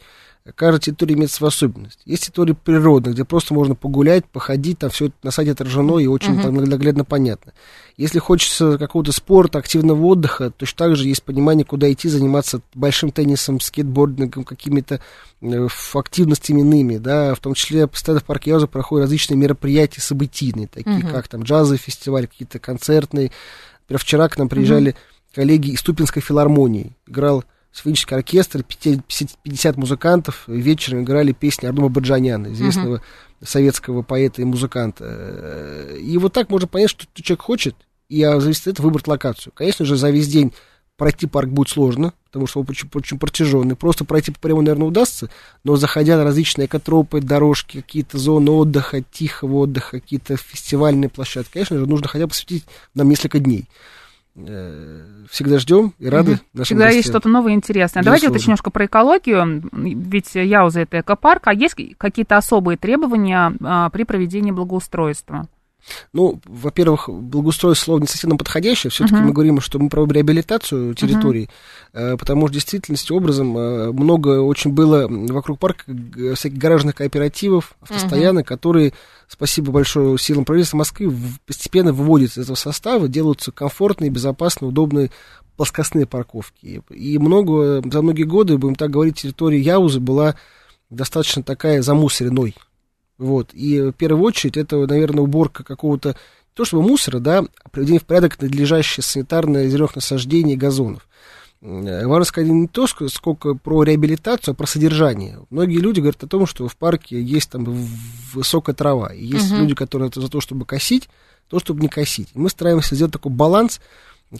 Каждая территория имеет свою особенность. Есть территории природные, где просто можно погулять, походить, там все это на сайте отражено и очень Мгм. там наглядно понятно. Если хочется какого-то спорта, активного отдыха, точно так же есть понимание, куда идти, заниматься большим теннисом, скейтбордингом, какими-то э, активностями иными, да, в том числе постоянно в парке Яуза проходят различные мероприятия событийные, такие Мгм. как там джазовый фестиваль, какие-то концертные. Например, вчера к нам приезжали коллеги из Тупинской филармонии. Играл симфонический оркестр, 50, 50 музыкантов. Вечером играли песни Ардума Баджаняна, известного советского поэта и музыканта. И вот так можно понять, что человек хочет, и а, зависит от этого выбрать локацию. Конечно же, за весь день пройти парк будет сложно, потому что он очень, очень протяженный. Просто пройти по прямому, наверное, удастся, но заходя на различные экотропы, дорожки, какие-то зоны отдыха, тихого отдыха, какие-то фестивальные площадки, конечно же, нужно хотя бы посвятить нам несколько дней. Э, Всегда ждем и рады Мгм. нашим Всегда есть гостям. что-то новое и интересное. Давайте вот Безусловно. еще немножко про экологию. Ведь Яуза это экопарк, а есть какие-то особые требования а, при проведении благоустройства? Ну, во-первых, благоустройство слово не совсем подходящее. Все-таки Мгм. мы говорим, что мы проводим реабилитацию территорий, э, потому что в действительности образом э, много очень было вокруг парка всяких гаражных кооперативов, автостоянок, которые, спасибо большое силам правительства Москвы, постепенно выводятся из этого состава, делаются комфортные, безопасные, удобные плоскостные парковки. И много, за многие годы, будем так говорить, территория Яузы была достаточно такая замусоренной. Вот. И в первую очередь это, наверное, уборка какого-то, не то чтобы мусора, да, а приведение в порядок надлежащее санитарное зеленых насаждений и газонов. Э, Важно сказать не то, ск- сколько про реабилитацию, а про содержание. Многие люди говорят о том, что в парке есть там высокая трава. И есть Мгм. люди, которые за то, чтобы косить, то, чтобы не косить. И мы стараемся сделать такой баланс,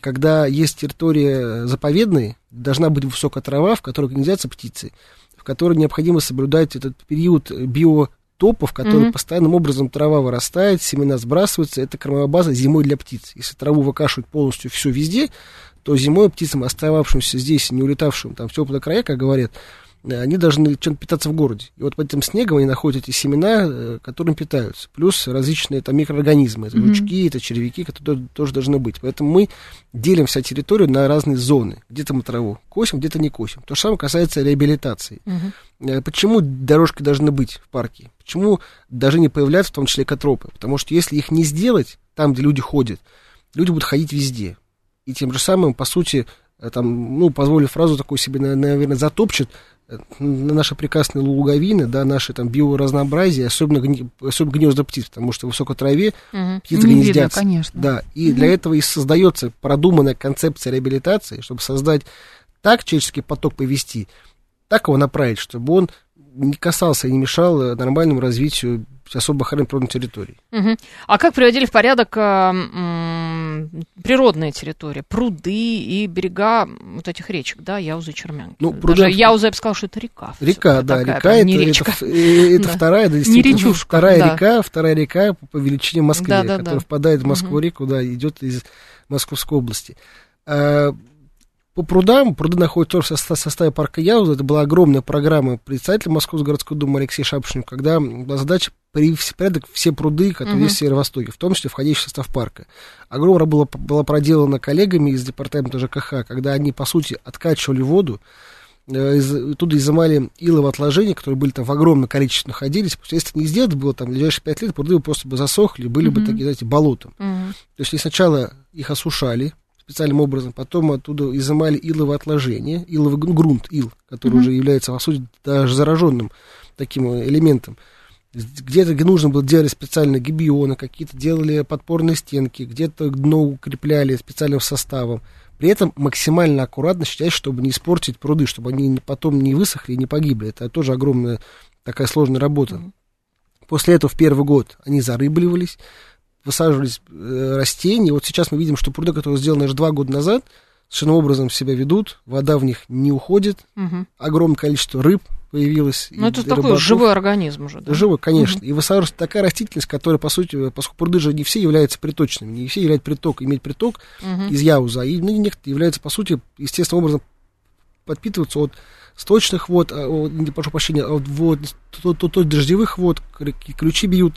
когда есть территория заповедная, должна быть высокая трава, в которой гнездятся птицы, в которой необходимо соблюдать этот период топов, в которых постоянным образом трава вырастает, семена сбрасываются. Это кормовая база зимой для птиц. Если траву выкашивают полностью все везде, то зимой птицам, остававшимся здесь, не улетавшим там в теплые края, как говорят, они должны чем-то питаться в городе. И вот под этим снегом они находят эти семена, э, которым питаются. Плюс различные там микроорганизмы. Это жучки, это червяки, которые тоже должны быть. Поэтому мы делим вся территорию на разные зоны. Где-то мы траву косим, где-то не косим. То же самое касается реабилитации. Э, Почему дорожки должны быть в парке? Почему должны не появляться, в том числе экотропы? Потому что если их не сделать, там, где люди ходят, люди будут ходить везде. И тем же самым, по сути, э, там, ну, позволю фразу такую себе, на- наверное, затопчет э, наши прекрасные луговины, да, наши там биоразнообразие, особенно, гни- особенно гнезда птиц, потому что в высокой траве птицы Не видно, гнездятся. конечно. Да, и для этого и создается продуманная концепция реабилитации, чтобы создать так человеческий поток повести, так его направить, чтобы он не касался и не мешал э, нормальному развитию особо охраняемой природной территории. Мгм. А как приводили в порядок э, м, природные территории, пруды и берега вот этих речек, да, Яузы и Чермянки? Ну, Даже пруда- Яуза, я бы сказала, что это река. Река, да, такая, река, это, не это речка. ф- э, это Да. вторая, да, действительно, речушка, вторая да. река, вторая река по, величине Москвы, Да, да, которая да. впадает в Москву-реку, да, идет из Московской области. А, по прудам, пруды находятся тоже в состав- составе парка Яуза, это была огромная программа председателя Московской городской думы Алексея Шапшина, когда была задача привести в порядок все пруды, которые Мгм. есть в Северо-Востоке, в том числе входящие в состав парка. Огромная была, была проделана коллегами из департамента ЖКХ, когда они, по сути, откачивали воду, э, из, оттуда изымали иловые отложения, которые были там в огромном количестве находились. Потому что если не сделать было там в ближайшие пять лет, пруды бы просто бы засохли, были бы Мгм. такие, знаете, болотом. Мгм. То есть они сначала их осушали специальным образом, потом оттуда изымали иловые отложения, иловый г- грунт, ил, который Мгм. уже является, по сути, даже зараженным таким э, элементом. Где-то где нужно было делали специально гибионы, какие-то делали подпорные стенки, где-то дно укрепляли специальным составом. При этом максимально аккуратно считать, чтобы не испортить пруды, чтобы они потом не высохли и не погибли. Это тоже огромная такая сложная работа. После этого в первый год они зарыбливались, высаживались э, растения. Вот сейчас мы видим, что пруды, которые сделаны аж два года назад, совершенно образом себя ведут, вода в них не уходит, Мгм. огромное количество рыб появилось. Ну, это такой рыбаков. живой организм уже, да? Живой, конечно. И высаживается такая растительность, которая, по сути, поскольку пруды же не все являются приточными, не все являются приток, иметь приток Мгм. из яуза, и ну, некоторые являются, по сути, естественным образом подпитываются от сточных вод, а, о, не прошу прощения, от вод, то, то, то дождевых вод, ключи бьют.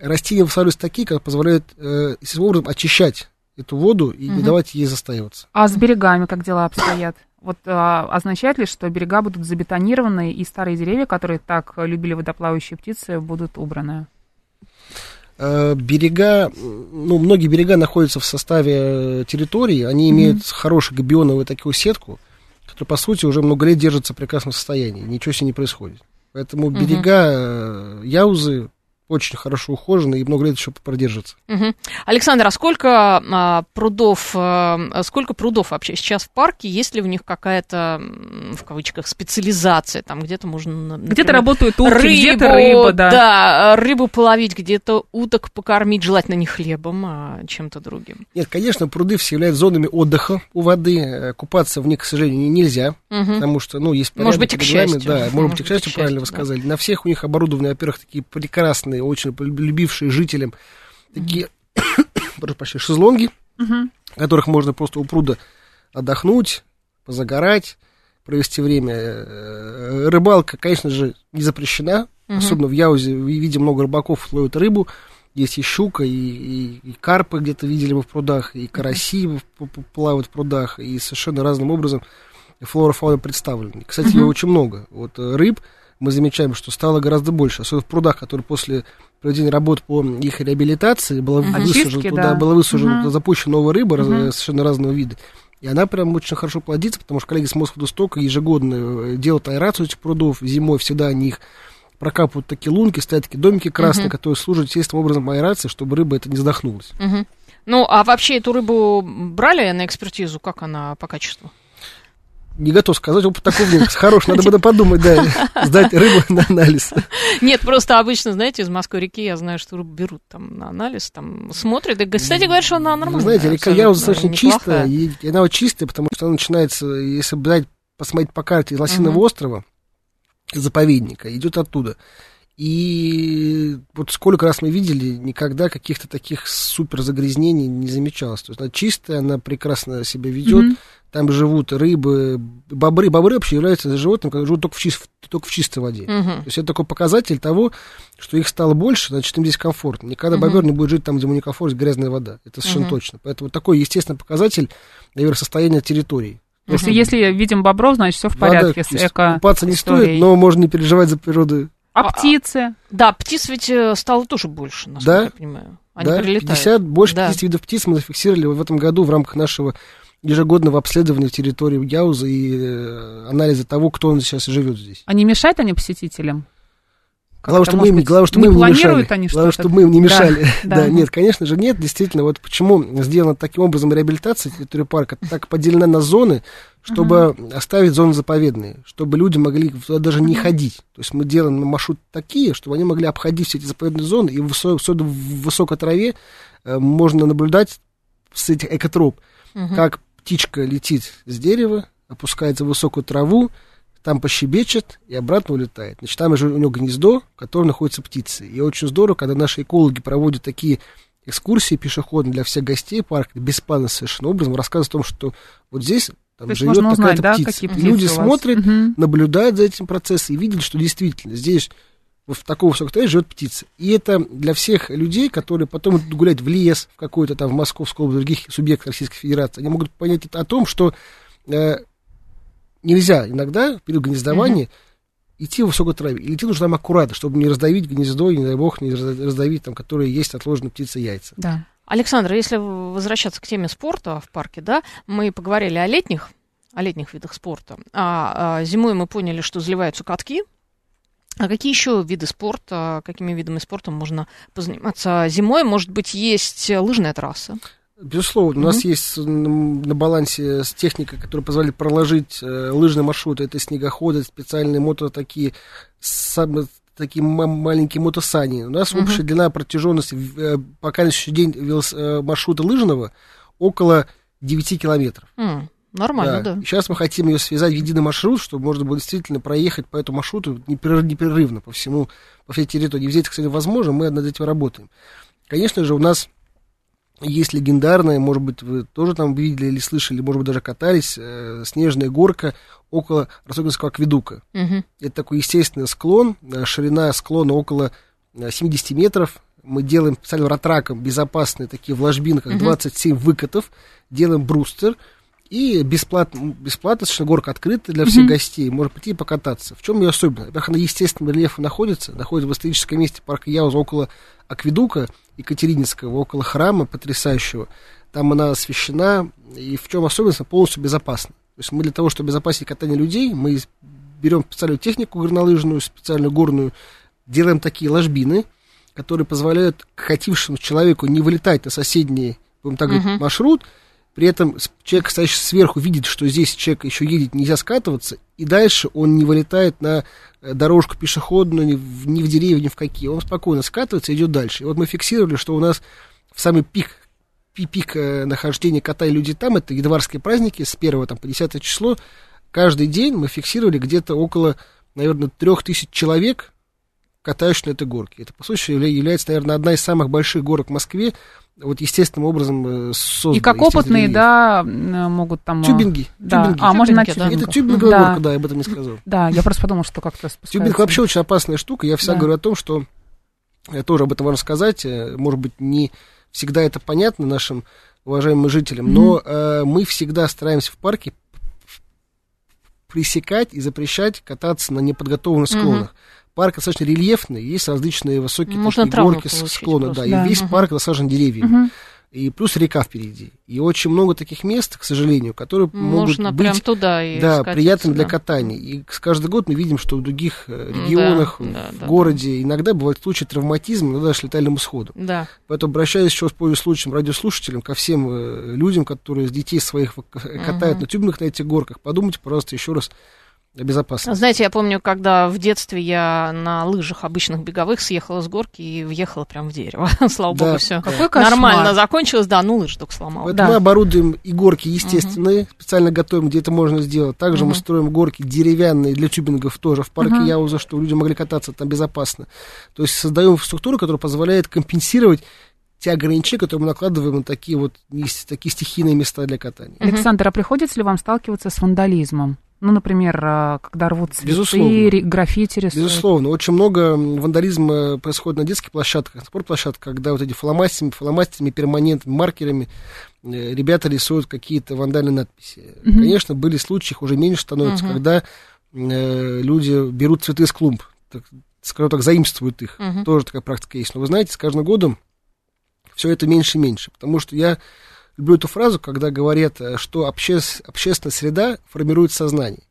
Растения высаживаются такие, которые позволяют э, образом очищать эту воду и не Мгм. давать ей застаиваться. А с берегами как дела обстоят? Вот а, означает ли, что берега будут забетонированы и старые деревья, которые так любили водоплавающие птицы, будут убраны? Э, берега, ну, многие берега находятся в составе территории, они имеют хорошую габионовую такую сетку, которая, по сути, уже много лет держится в прекрасном состоянии, ничего с ней не происходит. Поэтому Мгм. берега э, Яузы очень хорошо ухожены и много лет еще продержатся. Мгм. Александр, а сколько а, прудов, а, сколько прудов вообще сейчас в парке? Есть ли в них какая-то, в кавычках, специализация? Там где-то можно, на- Где-то например, работают утки, рыбу, где-то рыба, да. да, рыбу половить, где-то уток покормить, желательно не хлебом, а чем-то другим. Нет, конечно, пруды все являются зонами отдыха у воды, э, купаться в них, к сожалению, нельзя, Мгм. потому что, ну, есть Может быть, и к счастью. Да, может, Может быть, и к счастью, правильно вы счастью, да. сказали. На всех у них оборудованы, во-первых, такие прекрасные, очень любившие жителям, такие, прошу прощения, шезлонги, в которых можно просто у пруда отдохнуть, позагорать, провести время. Э, Рыбалка, конечно же, не запрещена, особенно в Яузе, видим, много рыбаков ловят рыбу, есть и щука, и, и- и карпы где-то видели мы в прудах, и караси плавают в прудах, и совершенно разным образом флора фауна представлены. Кстати, ее очень много. Вот э, рыб мы замечаем, что стало гораздо больше, особенно в прудах, которые после проведения работ по их реабилитации была Мгм. высажена, Очистки, туда да. была высажена, Мгм. запущена новая рыба Мгм. совершенно разного вида. И она прям очень хорошо плодится, потому что коллеги с Мосводостока ежегодно э, делают аэрацию этих прудов, зимой всегда они их прокапывают такие лунки, стоят такие домики красные, Мгм. которые служат естественным образом аэрации, чтобы рыба это не задохнулась. Мгм. Ну, а вообще эту рыбу брали на экспертизу? Как она по качеству? Не готов сказать, опыт меня хороший, надо было подумать, да, сдать рыбу на анализ. Нет, просто обычно, знаете, из Москвы-реки я знаю, что рыбу берут там на анализ, там смотрят. И, кстати, говорят, что она нормальная. Вы знаете, река Яуза достаточно чистая, и она вот чистая, потому что она начинается, если брать, посмотреть по карте из Лосиного острова, заповедника, идет оттуда. И вот сколько раз мы видели, никогда каких-то таких супер загрязнений не замечалось. То есть она чистая, она прекрасно себя ведет. Мгм. Там живут рыбы, бобры. Бобры вообще являются животным, которые живут только в, чис- только в чистой воде. Мгм. То есть это такой показатель того, что их стало больше, значит, им здесь комфортно. Никогда Мгм. бобер не будет жить там, где ему не комфортно, грязная вода. Это совершенно Мгм. точно. Поэтому такой естественный показатель, наверное, состояния территории. То есть, если видим бобров, значит, все в Вода, порядке с то есть эко Купаться не историей. стоит, но можно не переживать за природу. А А- птицы? Да, птиц ведь э, стало тоже больше, насколько Да. я понимаю. Они да, прилетают. 50, больше Да. 50 видов птиц мы зафиксировали в этом году в рамках нашего ежегодного обследования территории Яуза и э, анализа того, кто он сейчас живет здесь. А не мешают они посетителям? Главное, чтобы мы, быть, главное, чтобы не мы им не мешали. они Главное, чтобы мы им не Да, мешали. да. Да, нет, конечно же нет. Действительно, вот почему сделана таким образом реабилитация территории парка, так поделена на зоны, чтобы оставить зоны заповедные, чтобы люди могли туда даже не ходить. То есть мы делаем маршрут такие, чтобы они могли обходить все эти заповедные зоны, и в, высо- особенно в высокой траве э, можно наблюдать с этих экотроп, Мгм. как птичка летит с дерева, опускается в высокую траву, там пощебечет и обратно улетает. Значит, там же у него гнездо, в котором находятся птицы. И очень здорово, когда наши экологи проводят такие экскурсии пешеходные для всех гостей парка, бесплатно совершенно образом, рассказывают о том, что вот здесь там То живет такая-то да, птица. какие люди смотрят, Мгм. наблюдают за этим процессом и видят, что действительно здесь вот в такого высокого траве живет птица. И это для всех людей, которые потом идут гулять в лес, в какой-то там, в Московскую область, в других субъектах Российской Федерации, они могут понять это о том, что э, нельзя иногда в период гнездования идти в высокой траве. И идти нужно там аккуратно, чтобы не раздавить гнездо, и, не дай бог, не раз- раздавить там, которые есть отложенные птицы яйца. Да. Александр, если возвращаться к теме спорта в парке, да, мы поговорили о летних, о летних видах спорта. А, а, зимой мы поняли, что заливаются катки. А какие еще виды спорта, какими видами спорта можно позаниматься зимой? Может быть, есть лыжная трасса? Безусловно, у нас есть на балансе с техника, которая позволяет проложить э, лыжные маршруты. Это снегоходы, специальные мото такие, сам- такие ма- маленькие мотосани. У нас Мгм. общая длина протяженности э, пока на сегодняшний день велос- э, маршрута лыжного около 9 километров. М, нормально, да. Сейчас мы хотим ее связать в единый маршрут, чтобы можно было действительно проехать по этому маршруту непрер- непрерывно по всему, по всей территории. Это, кстати, возможно, мы над этим работаем. Конечно же, у нас есть легендарная, может быть, вы тоже там видели или слышали, может быть, даже катались, э, снежная горка около Ростовского акведука. Мгм. Это такой естественный склон, э, ширина склона около э, 70 метров. Мы делаем специально ратраком безопасные такие в ложбинках. 27 выкатов, делаем брустер, и бесплатно, бесплатно совершенно горка открыта для всех Мгм. гостей, можно прийти и покататься. В чем ее особенность? Во-первых, она естественным рельефом находится, находится в историческом месте парка Яуза около Акведука Екатерининского, около храма потрясающего. Там она освещена, и в чем особенность, она полностью безопасна. То есть мы для того, чтобы обезопасить катание людей, мы берем специальную технику горнолыжную, специальную горную, делаем такие ложбины, которые позволяют хотевшему человеку не вылетать на соседний, будем так говорить, Мгм. маршрут, при этом человек, стоящий сверху, видит, что здесь человек еще едет, нельзя скатываться, и дальше он не вылетает на э, дорожку пешеходную, ни в, ни в деревья, ни в какие. Он спокойно скатывается и идет дальше. И вот мы фиксировали, что у нас в самый пик пи- пик э, нахождения кота и людей там, это январские праздники с 1 там, по 10 число, каждый день мы фиксировали где-то около, наверное, трех тысяч человек, катающихся на этой горке. Это, по сути, явля- является, наверное, одна из самых больших горок в Москве, вот естественным образом э, создана. И как опытные, да, могут там... э, Тюбинги. Да. тюбинги. А, можно на Тюбинги, да. тюбингах. Это тюбинговая Да. горка, да, я об этом не сказал. Да, я просто подумала, что как-то спускается. Тюбинг вообще очень опасная штука. Я всегда Да. говорю о том, что я тоже об этом важно сказать. э, Может быть, не всегда это понятно нашим уважаемым жителям, но э, мы всегда стараемся в парке пресекать и запрещать кататься на неподготовленных склонах. Парк достаточно рельефный, есть различные высокие Можно такие горки с склона, просто. да, и Да. весь Мгм. парк засажен деревьями. Мгм. И плюс река впереди. И очень много таких мест, к сожалению, которые Можно могут быть туда и да, скатиться, приятным для да. катания. И с- каждый год мы видим, что в других э, Да, регионах, да, в да, городе иногда бывают случаи травматизма, иногда даже летальным исходом. Да. Поэтому обращаюсь еще, пользуясь случаем, радиослушателям, ко всем э, людям, которые с детей своих в- катают Мгм. на тюбинах на этих горках. Подумайте, пожалуйста, еще раз безопасно. Знаете, я помню, когда в детстве я на лыжах обычных беговых съехала с горки и въехала прям в дерево. Слава Да. богу, все Какой кошмар. нормально закончилось. Да, ну лыж только сломал. Поэтому Да. мы оборудуем и горки естественные, специально готовим, где это можно сделать. Также мы Мгм. строим горки деревянные для тюбингов тоже в парке Мгм. Яуза, чтобы люди могли кататься там безопасно. То есть создаем структуру, которая позволяет компенсировать те ограничения, которые мы накладываем на такие вот такие стихийные места для катания. Александр, а приходится ли вам сталкиваться с вандализмом? Ну, например, а, когда рвут цветы, Безусловно. граффити рисуют. Безусловно, очень много вандализма происходит на детских площадках, на спортплощадках, когда вот эти фломастерами, фломастерами, перманентами, маркерами э, ребята рисуют какие-то вандальные надписи. Мгм. Конечно, были случаи, их уже меньше становится, Мгм. когда э, люди берут цветы из клумб, так, скажем так, заимствуют их. Мгм. Тоже такая практика есть. Но вы знаете, с каждым годом все это меньше и меньше. Потому что я люблю эту фразу, когда говорят, э, что общес- общественная среда формирует сознание.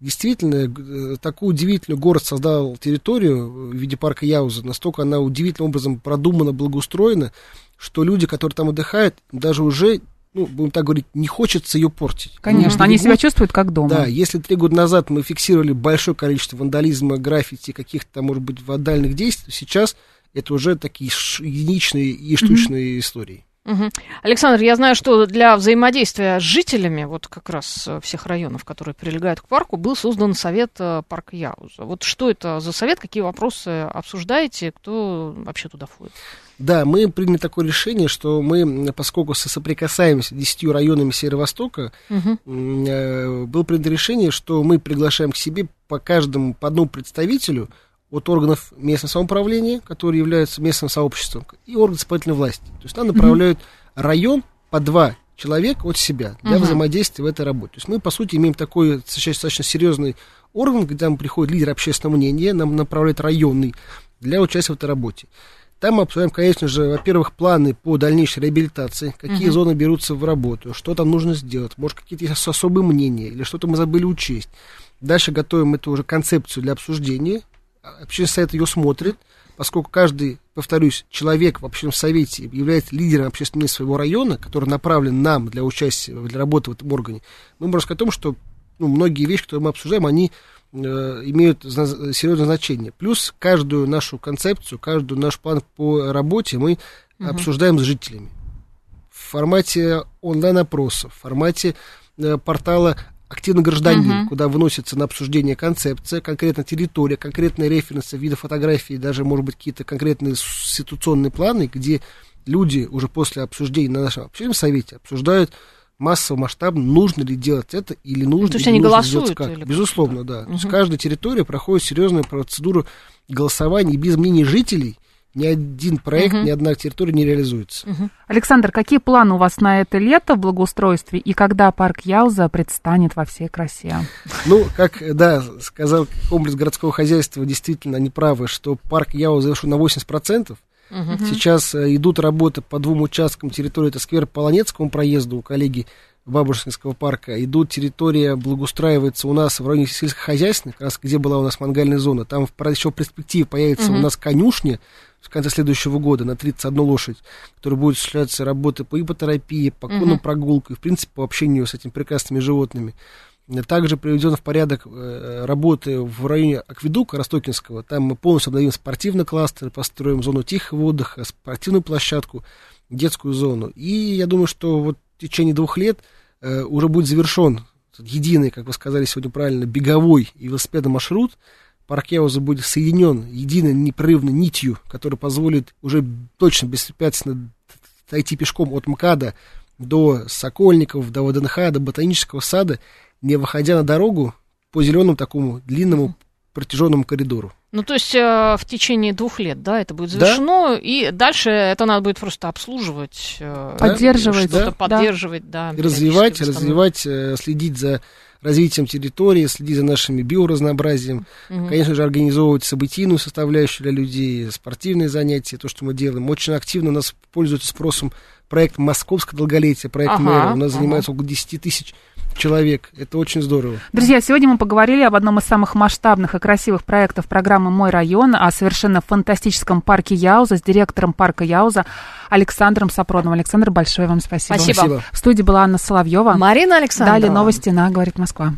Действительно, э, такую удивительную город создал территорию в виде парка Яуза. Настолько она удивительным образом продумана, благоустроена, что люди, которые там отдыхают, даже уже, ну, будем так говорить, не хочется ее портить. Конечно, они берегут. себя чувствуют как дома. Да, если три года назад мы фиксировали большое количество вандализма, граффити, каких-то, может быть, вандальных действий, то сейчас это уже такие единичные и штучные истории. Мгм. Александр, я знаю, что для взаимодействия с жителями, вот как раз э, всех районов, которые прилегают к парку, был создан совет э, парка Яуза. Вот что это за совет, какие вопросы обсуждаете, кто вообще туда входит? Да, мы приняли такое решение, что мы, поскольку со- соприкасаемся с 10 районами Северо-Востока, э, было принято решение, что мы приглашаем к себе по каждому, по одному представителю от органов местного самоуправления, которые являются местным сообществом, и орган исполнительной власти. То есть там направляют район по два человека от себя для Мгм. взаимодействия в этой работе. То есть мы, по сути, имеем такой достаточно, серьезный орган, где нам приходит лидер общественного мнения, нам направляет районный для участия в этой работе. Там мы обсуждаем, конечно же, во-первых, планы по дальнейшей реабилитации, какие Мгм. зоны берутся в работу, что там нужно сделать, может, какие-то есть особые мнения, или что-то мы забыли учесть. Дальше готовим эту уже концепцию для обсуждения. Общественный совет ее смотрит, поскольку каждый, повторюсь, человек в общественном совете является лидером общественного своего района, который направлен нам для участия, для работы в этом органе, мы можем сказать о том, что ну, многие вещи, которые мы обсуждаем, они э, имеют зна- серьезное значение. Плюс каждую нашу концепцию, каждый наш план по работе мы обсуждаем с жителями. В формате онлайн-опросов, в формате э, портала «Активный гражданин», Мгм. куда выносится на обсуждение концепция, конкретно территория, конкретные референсы, виды фотографий, даже, может быть, какие-то конкретные ситуационные планы, где люди уже после обсуждения на нашем общественном совете обсуждают массово, масштабно, нужно ли делать это или нужно то есть или они нужно голосуют как. или? Безусловно, да. То есть каждая территория проходит серьезную процедуру голосования, и без мнений жителей ни один проект, Мгм. ни одна территория не реализуется. Александр, какие планы у вас на это лето в благоустройстве и когда парк Яуза предстанет во всей красе? Ну, как, да, сказал комплекс городского хозяйства, действительно, они правы, что парк Яо завершен на 80%. Мгм. Сейчас э, идут работы по двум участкам территории, это сквер по Ланецкому проезду у коллеги Бабушкинского парка. Идут территория, благоустраивается у нас в районе сельскохозяйственных, как раз где была у нас мангальная зона. Там в, еще в перспективе появится Мгм. у нас конюшня в конце следующего года на 31 лошадь, которая будет осуществляться работы по ипотерапии, по конным Мгм. прогулкам, в принципе, по общению с этими прекрасными животными. Также приведен в порядок э, работы в районе Акведука Ростокинского. Там мы полностью обновим спортивный кластер, построим зону тихого отдыха, спортивную площадку, детскую зону. И я думаю, что вот в течение двух лет э, уже будет завершен единый, как вы сказали сегодня правильно, беговой и велосипедный маршрут. Парк Яуза будет соединен единой непрерывной нитью, которая позволит уже точно беспрепятственно дойти пешком от МКАДа до Сокольников, до ВДНХ, до Ботанического сада, не выходя на дорогу по зеленому такому длинному протяженному коридору. Ну, то есть э, в течение двух лет, да, это будет Да. завершено, и дальше это надо будет просто обслуживать, э, Поддерживать, что-то да. поддерживать, да. И развивать, развивать, э, следить за развитием территории, следить за нашими биоразнообразием, Мгм. конечно же, организовывать событийную составляющую для людей, спортивные занятия, то, что мы делаем. Очень активно у нас пользуется спросом проект «Московское долголетие», проект Ага, мэра. У нас ага. занимается около 10 тысяч человек. Это очень здорово. Друзья, сегодня мы поговорили об одном из самых масштабных и красивых проектов программы «Мой район», о совершенно фантастическом парке Яуза с директором парка Яуза Александром Сапроновым. Александр, большое вам спасибо. Спасибо. Спасибо. В студии была Анна Соловьева. Марина Александровна. Далее новости на «Говорит Москва».